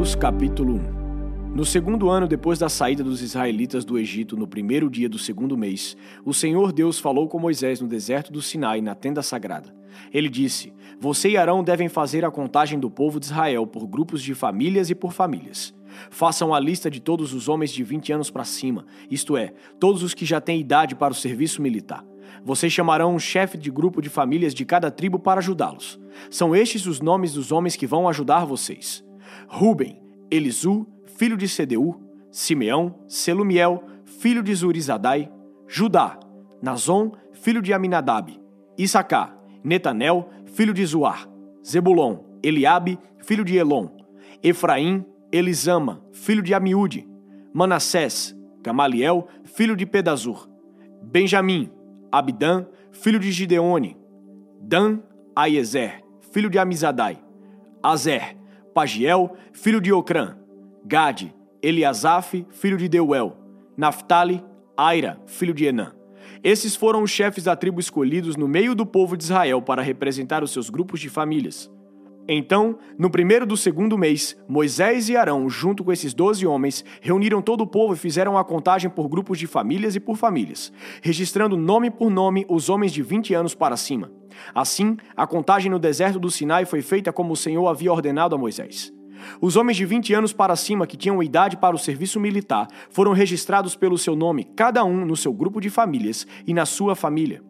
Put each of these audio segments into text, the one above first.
Números capítulo 1 No segundo ano depois da saída dos israelitas do Egito, no primeiro dia do segundo mês, o Senhor Deus falou com Moisés no deserto do Sinai, na tenda sagrada. Ele disse: Você e Arão devem fazer a contagem do povo de Israel por grupos de famílias e por famílias. Façam a lista de todos os homens de 20 anos para cima, isto é, todos os que já têm idade para o serviço militar. Vocês chamarão um chefe de grupo de famílias de cada tribo para ajudá-los. São estes os nomes dos homens que vão ajudar vocês: Ruben, Elisu, filho de Sedeu, Simeão, Selumiel, filho de Zurizadai, Judá, Nazon, filho de Aminadab, Issacar, Netanel, filho de Zuar, Zebulon, Eliabe, filho de Elon, Efraim, Elisama, filho de Amiúde, Manassés, Gamaliel, filho de Pedazur, Benjamim, Abidã, filho de Gideone, Dan, Aiezer, filho de Amizadai, Azer, Pagiel, filho de Ocrã, Gade, Eliasaf, filho de Deuel, Naphtali, Aira, filho de Enã. Esses foram os chefes da tribo escolhidos no meio do povo de Israel para representar os seus grupos de famílias. Então, no primeiro do segundo mês, Moisés e Arão, junto com esses doze homens, reuniram todo o povo e fizeram a contagem por grupos de famílias e por famílias, registrando nome por nome os homens de vinte anos para cima. Assim, a contagem no deserto do Sinai foi feita como o Senhor havia ordenado a Moisés. Os homens de 20 anos para cima que tinham idade para o serviço militar foram registrados pelo seu nome, cada um no seu grupo de famílias e na sua família.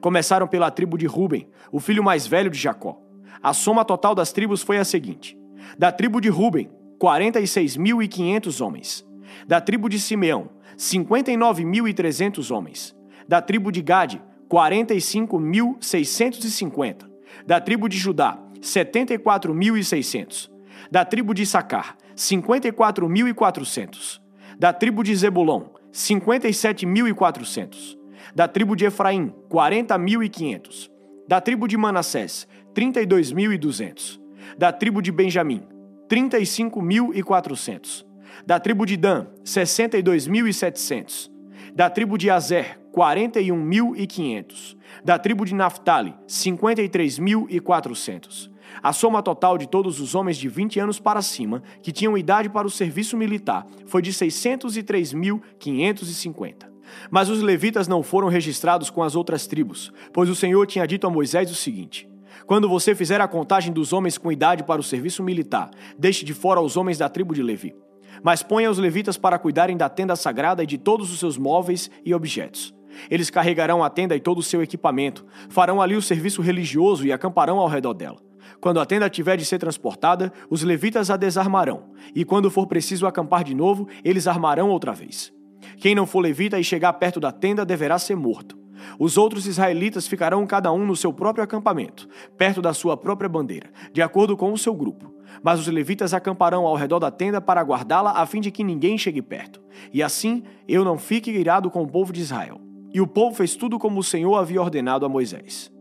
Começaram pela tribo de Ruben, o filho mais velho de Jacó. A soma total das tribos foi a seguinte: da tribo de Ruben, 46.500 homens. Da tribo de Simeão, 59.300 homens. Da tribo de Gade, 45.650. Da tribo de Judá, 74.600 da tribo de Sacar, 54.400. Da tribo de Zebulon, 57.400. Da tribo de Efraim, 40.500. Da tribo de Manassés, 32.200. Da tribo de Benjamim, 35.400. Da tribo de Dan, 62.700. Da tribo de Azer, 41.500. Da tribo de Naphtali, 53.400 a soma total de todos os homens de 20 anos para cima que tinham idade para o serviço militar foi de 603.550. Mas os levitas não foram registrados com as outras tribos, pois o Senhor tinha dito a Moisés o seguinte: Quando você fizer a contagem dos homens com idade para o serviço militar, deixe de fora os homens da tribo de Levi. Mas ponha os levitas para cuidarem da tenda sagrada e de todos os seus móveis e objetos. Eles carregarão a tenda e todo o seu equipamento, farão ali o serviço religioso e acamparão ao redor dela. Quando a tenda tiver de ser transportada, os levitas a desarmarão, e quando for preciso acampar de novo, eles armarão outra vez. Quem não for levita e chegar perto da tenda deverá ser morto. Os outros israelitas ficarão cada um no seu próprio acampamento, perto da sua própria bandeira, de acordo com o seu grupo. Mas os levitas acamparão ao redor da tenda para guardá-la a fim de que ninguém chegue perto. E assim eu não fique irado com o povo de Israel. E o povo fez tudo como o Senhor havia ordenado a Moisés.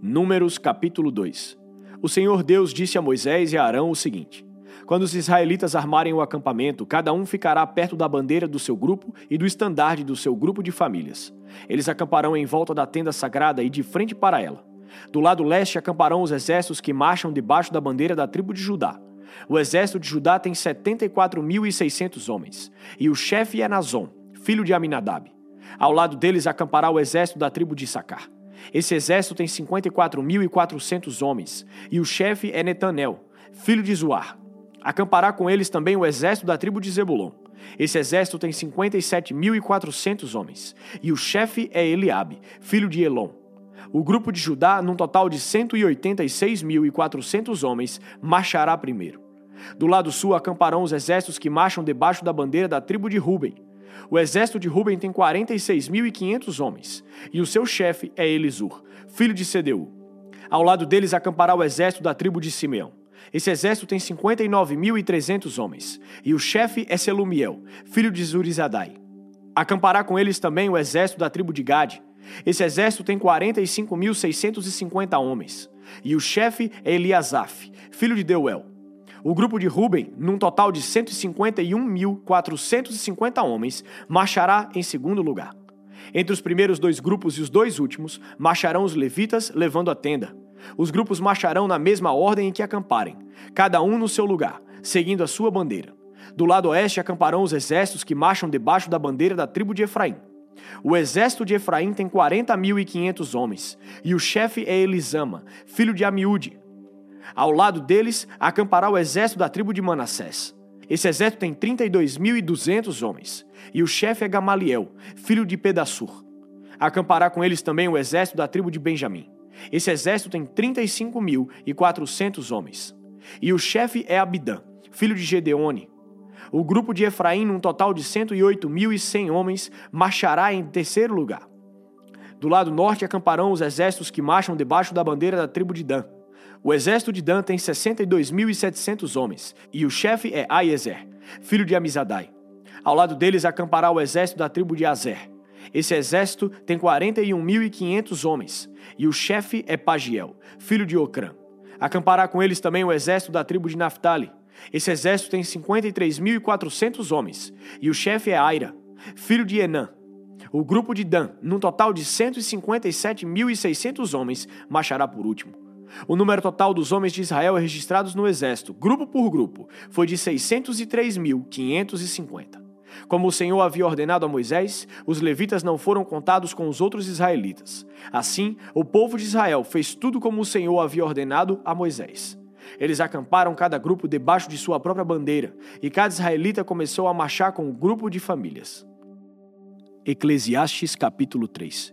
Números capítulo 2 O Senhor Deus disse a Moisés e a Arão o seguinte: Quando os israelitas armarem o acampamento, cada um ficará perto da bandeira do seu grupo e do estandarte do seu grupo de famílias. Eles acamparão em volta da tenda sagrada e de frente para ela. Do lado leste acamparão os exércitos que marcham debaixo da bandeira da tribo de Judá. O exército de Judá tem 74.600 homens, e o chefe é Nazon, filho de Aminadab. Ao lado deles acampará o exército da tribo de Sacar. Esse exército tem 54.400 homens, e o chefe é Netanel, filho de Zuar. Acampará com eles também o exército da tribo de Zebulon. Esse exército tem 57.400 homens, e o chefe é Eliabe, filho de Elon. O grupo de Judá, num total de 186.400 homens, marchará primeiro. Do lado sul acamparão os exércitos que marcham debaixo da bandeira da tribo de Ruben, o exército de Ruben tem 46.500 homens, e o seu chefe é Elisur, filho de Sedeu. Ao lado deles acampará o exército da tribo de Simeão. Esse exército tem 59.300 homens, e o chefe é Selumiel, filho de Zurizadai. Acampará com eles também o exército da tribo de Gade. Esse exército tem 45.650 homens, e o chefe é Eliasaf, filho de Deuel. O grupo de Ruben, num total de 151.450 homens, marchará em segundo lugar. Entre os primeiros dois grupos e os dois últimos, marcharão os levitas levando a tenda. Os grupos marcharão na mesma ordem em que acamparem, cada um no seu lugar, seguindo a sua bandeira. Do lado oeste acamparão os exércitos que marcham debaixo da bandeira da tribo de Efraim. O exército de Efraim tem 40.500 homens, e o chefe é Elisama, filho de Amiúde. Ao lado deles acampará o exército da tribo de Manassés. Esse exército tem 32.200 homens, e o chefe é Gamaliel, filho de Pedassur. Acampará com eles também o exército da tribo de Benjamim. Esse exército tem 35.400 homens. E o chefe é Abidã, filho de Gedeone. O grupo de Efraim, num total de 108.100 homens, marchará em terceiro lugar. Do lado norte acamparão os exércitos que marcham debaixo da bandeira da tribo de Dan. O exército de Dan tem 62.700 homens, e o chefe é Aiezer, filho de Amizadai. Ao lado deles acampará o exército da tribo de Azer. Esse exército tem 41.500 homens, e o chefe é Pagiel, filho de Ocrã. Acampará com eles também o exército da tribo de Naphtali. Esse exército tem 53.400 homens, e o chefe é Aira, filho de Enã. O grupo de Dan, num total de 157.600 homens, marchará por último. O número total dos homens de Israel registrados no exército, grupo por grupo, foi de 603.550. Como o Senhor havia ordenado a Moisés, os levitas não foram contados com os outros israelitas. Assim, o povo de Israel fez tudo como o Senhor havia ordenado a Moisés. Eles acamparam cada grupo debaixo de sua própria bandeira, e cada israelita começou a marchar com o um grupo de famílias. Eclesiastes capítulo 3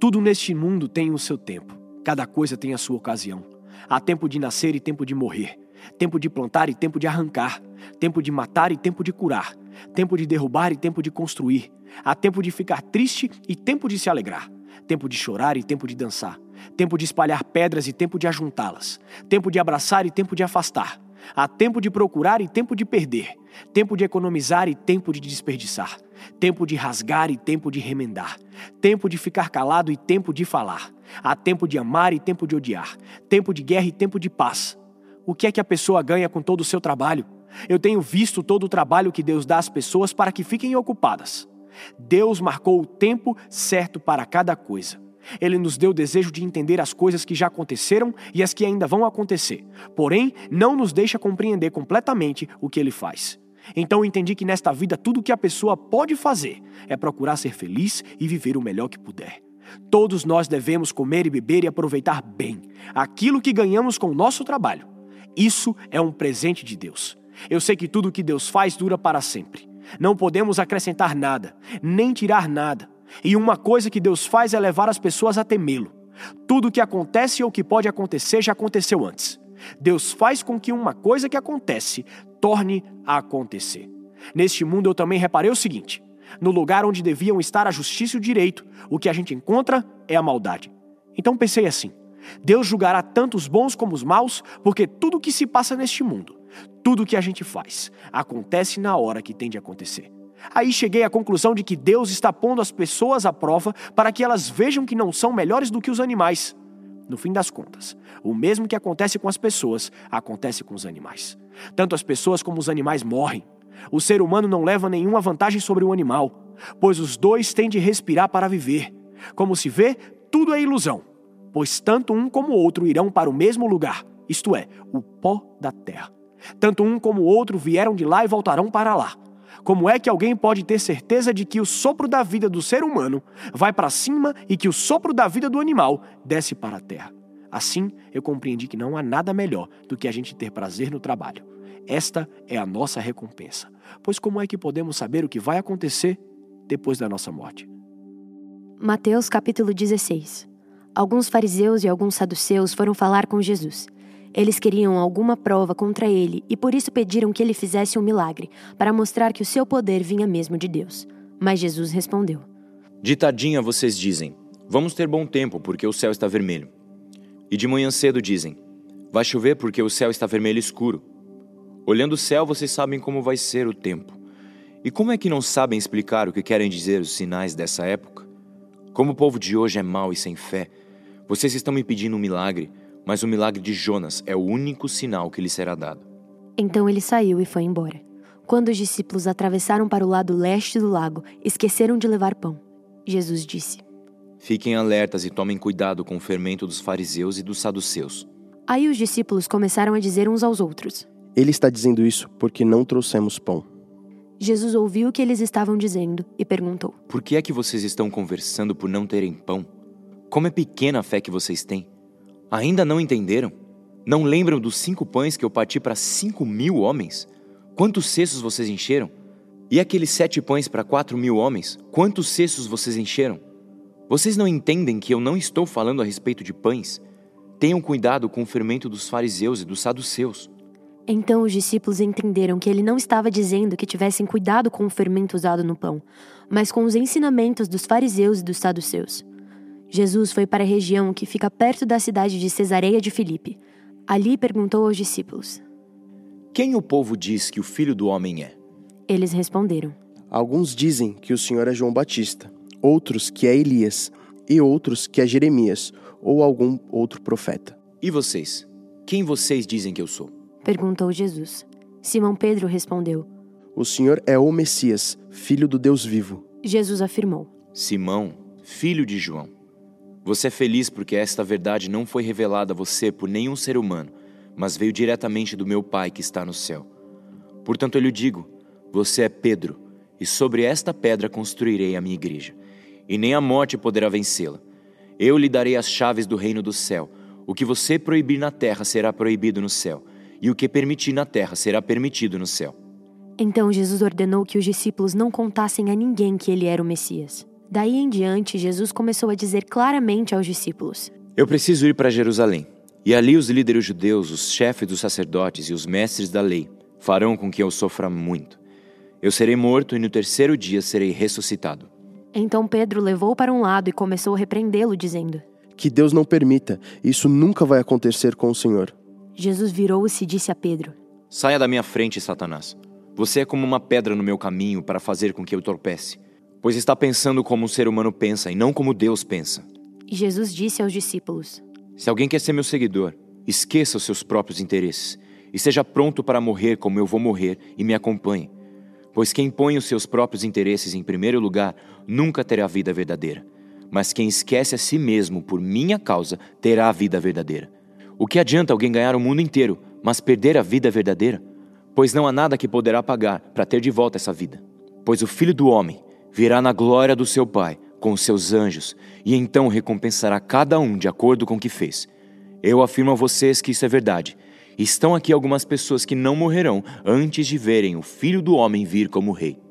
Tudo neste mundo tem o seu tempo, cada coisa tem a sua ocasião. Há tempo de nascer e tempo de morrer, tempo de plantar e tempo de arrancar, tempo de matar e tempo de curar, tempo de derrubar e tempo de construir. Há tempo de ficar triste e tempo de se alegrar, tempo de chorar e tempo de dançar, tempo de espalhar pedras e tempo de ajuntá-las, tempo de abraçar e tempo de afastar. Há tempo de procurar e tempo de perder, tempo de economizar e tempo de desperdiçar, tempo de rasgar e tempo de remendar, tempo de ficar calado e tempo de falar. Há tempo de amar e tempo de odiar, tempo de guerra e tempo de paz. O que é que a pessoa ganha com todo o seu trabalho? Eu tenho visto todo o trabalho que Deus dá às pessoas para que fiquem ocupadas. Deus marcou o tempo certo para cada coisa. Ele nos deu o desejo de entender as coisas que já aconteceram e as que ainda vão acontecer, porém, não nos deixa compreender completamente o que ele faz. Então entendi que nesta vida tudo o que a pessoa pode fazer é procurar ser feliz e viver o melhor que puder. Todos nós devemos comer e beber e aproveitar bem aquilo que ganhamos com o nosso trabalho. Isso é um presente de Deus. Eu sei que tudo o que Deus faz dura para sempre. Não podemos acrescentar nada, nem tirar nada. E uma coisa que Deus faz é levar as pessoas a temê-lo. Tudo o que acontece ou que pode acontecer já aconteceu antes. Deus faz com que uma coisa que acontece torne a acontecer. Neste mundo eu também reparei o seguinte: no lugar onde deviam estar a justiça e o direito, o que a gente encontra é a maldade. Então pensei assim: Deus julgará tanto os bons como os maus, porque tudo o que se passa neste mundo tudo o que a gente faz acontece na hora que tem de acontecer. Aí cheguei à conclusão de que Deus está pondo as pessoas à prova para que elas vejam que não são melhores do que os animais. No fim das contas, o mesmo que acontece com as pessoas acontece com os animais. Tanto as pessoas como os animais morrem. O ser humano não leva nenhuma vantagem sobre o animal, pois os dois têm de respirar para viver. Como se vê, tudo é ilusão, pois tanto um como o outro irão para o mesmo lugar, isto é, o pó da terra. Tanto um como o outro vieram de lá e voltarão para lá. Como é que alguém pode ter certeza de que o sopro da vida do ser humano vai para cima e que o sopro da vida do animal desce para a terra? Assim, eu compreendi que não há nada melhor do que a gente ter prazer no trabalho. Esta é a nossa recompensa. Pois como é que podemos saber o que vai acontecer depois da nossa morte? Mateus capítulo 16. Alguns fariseus e alguns saduceus foram falar com Jesus. Eles queriam alguma prova contra ele e por isso pediram que ele fizesse um milagre, para mostrar que o seu poder vinha mesmo de Deus. Mas Jesus respondeu: De tardinha vocês dizem: Vamos ter bom tempo, porque o céu está vermelho. E de manhã cedo dizem: Vai chover, porque o céu está vermelho escuro. Olhando o céu, vocês sabem como vai ser o tempo. E como é que não sabem explicar o que querem dizer os sinais dessa época? Como o povo de hoje é mau e sem fé, vocês estão me pedindo um milagre mas o milagre de Jonas é o único sinal que lhe será dado. Então ele saiu e foi embora. Quando os discípulos atravessaram para o lado leste do lago, esqueceram de levar pão. Jesus disse: Fiquem alertas e tomem cuidado com o fermento dos fariseus e dos saduceus. Aí os discípulos começaram a dizer uns aos outros: Ele está dizendo isso porque não trouxemos pão. Jesus ouviu o que eles estavam dizendo e perguntou: Por que é que vocês estão conversando por não terem pão? Como é pequena a fé que vocês têm? Ainda não entenderam? Não lembram dos cinco pães que eu parti para cinco mil homens? Quantos cestos vocês encheram? E aqueles sete pães para quatro mil homens? Quantos cestos vocês encheram? Vocês não entendem que eu não estou falando a respeito de pães? Tenham cuidado com o fermento dos fariseus e dos saduceus. Então os discípulos entenderam que ele não estava dizendo que tivessem cuidado com o fermento usado no pão, mas com os ensinamentos dos fariseus e dos saduceus. Jesus foi para a região que fica perto da cidade de Cesareia de Filipe. Ali perguntou aos discípulos: Quem o povo diz que o filho do homem é? Eles responderam: Alguns dizem que o Senhor é João Batista, outros que é Elias, e outros que é Jeremias ou algum outro profeta. E vocês? Quem vocês dizem que eu sou? perguntou Jesus. Simão Pedro respondeu: O Senhor é o Messias, filho do Deus vivo. Jesus afirmou: Simão, filho de João, você é feliz porque esta verdade não foi revelada a você por nenhum ser humano, mas veio diretamente do meu Pai que está no céu. Portanto, eu lhe digo: você é Pedro, e sobre esta pedra construirei a minha igreja, e nem a morte poderá vencê-la. Eu lhe darei as chaves do reino do céu. O que você proibir na terra será proibido no céu e o que permitir na terra será permitido no céu. Então Jesus ordenou que os discípulos não contassem a ninguém que ele era o Messias. Daí em diante, Jesus começou a dizer claramente aos discípulos: Eu preciso ir para Jerusalém. E ali os líderes judeus, os chefes dos sacerdotes e os mestres da lei farão com que eu sofra muito. Eu serei morto e no terceiro dia serei ressuscitado. Então Pedro levou para um lado e começou a repreendê-lo, dizendo: Que Deus não permita, isso nunca vai acontecer com o Senhor. Jesus virou-se e disse a Pedro: Saia da minha frente, Satanás. Você é como uma pedra no meu caminho para fazer com que eu tropece, pois está pensando como um ser humano pensa e não como Deus pensa. E Jesus disse aos discípulos: Se alguém quer ser meu seguidor, esqueça os seus próprios interesses e seja pronto para morrer como eu vou morrer e me acompanhe. Pois quem põe os seus próprios interesses em primeiro lugar nunca terá vida verdadeira. Mas quem esquece a si mesmo por minha causa terá a vida verdadeira. O que adianta alguém ganhar o mundo inteiro, mas perder a vida verdadeira? Pois não há nada que poderá pagar para ter de volta essa vida. Pois o Filho do Homem virá na glória do seu Pai com os seus anjos e então recompensará cada um de acordo com o que fez. Eu afirmo a vocês que isso é verdade. Estão aqui algumas pessoas que não morrerão antes de verem o Filho do Homem vir como Rei.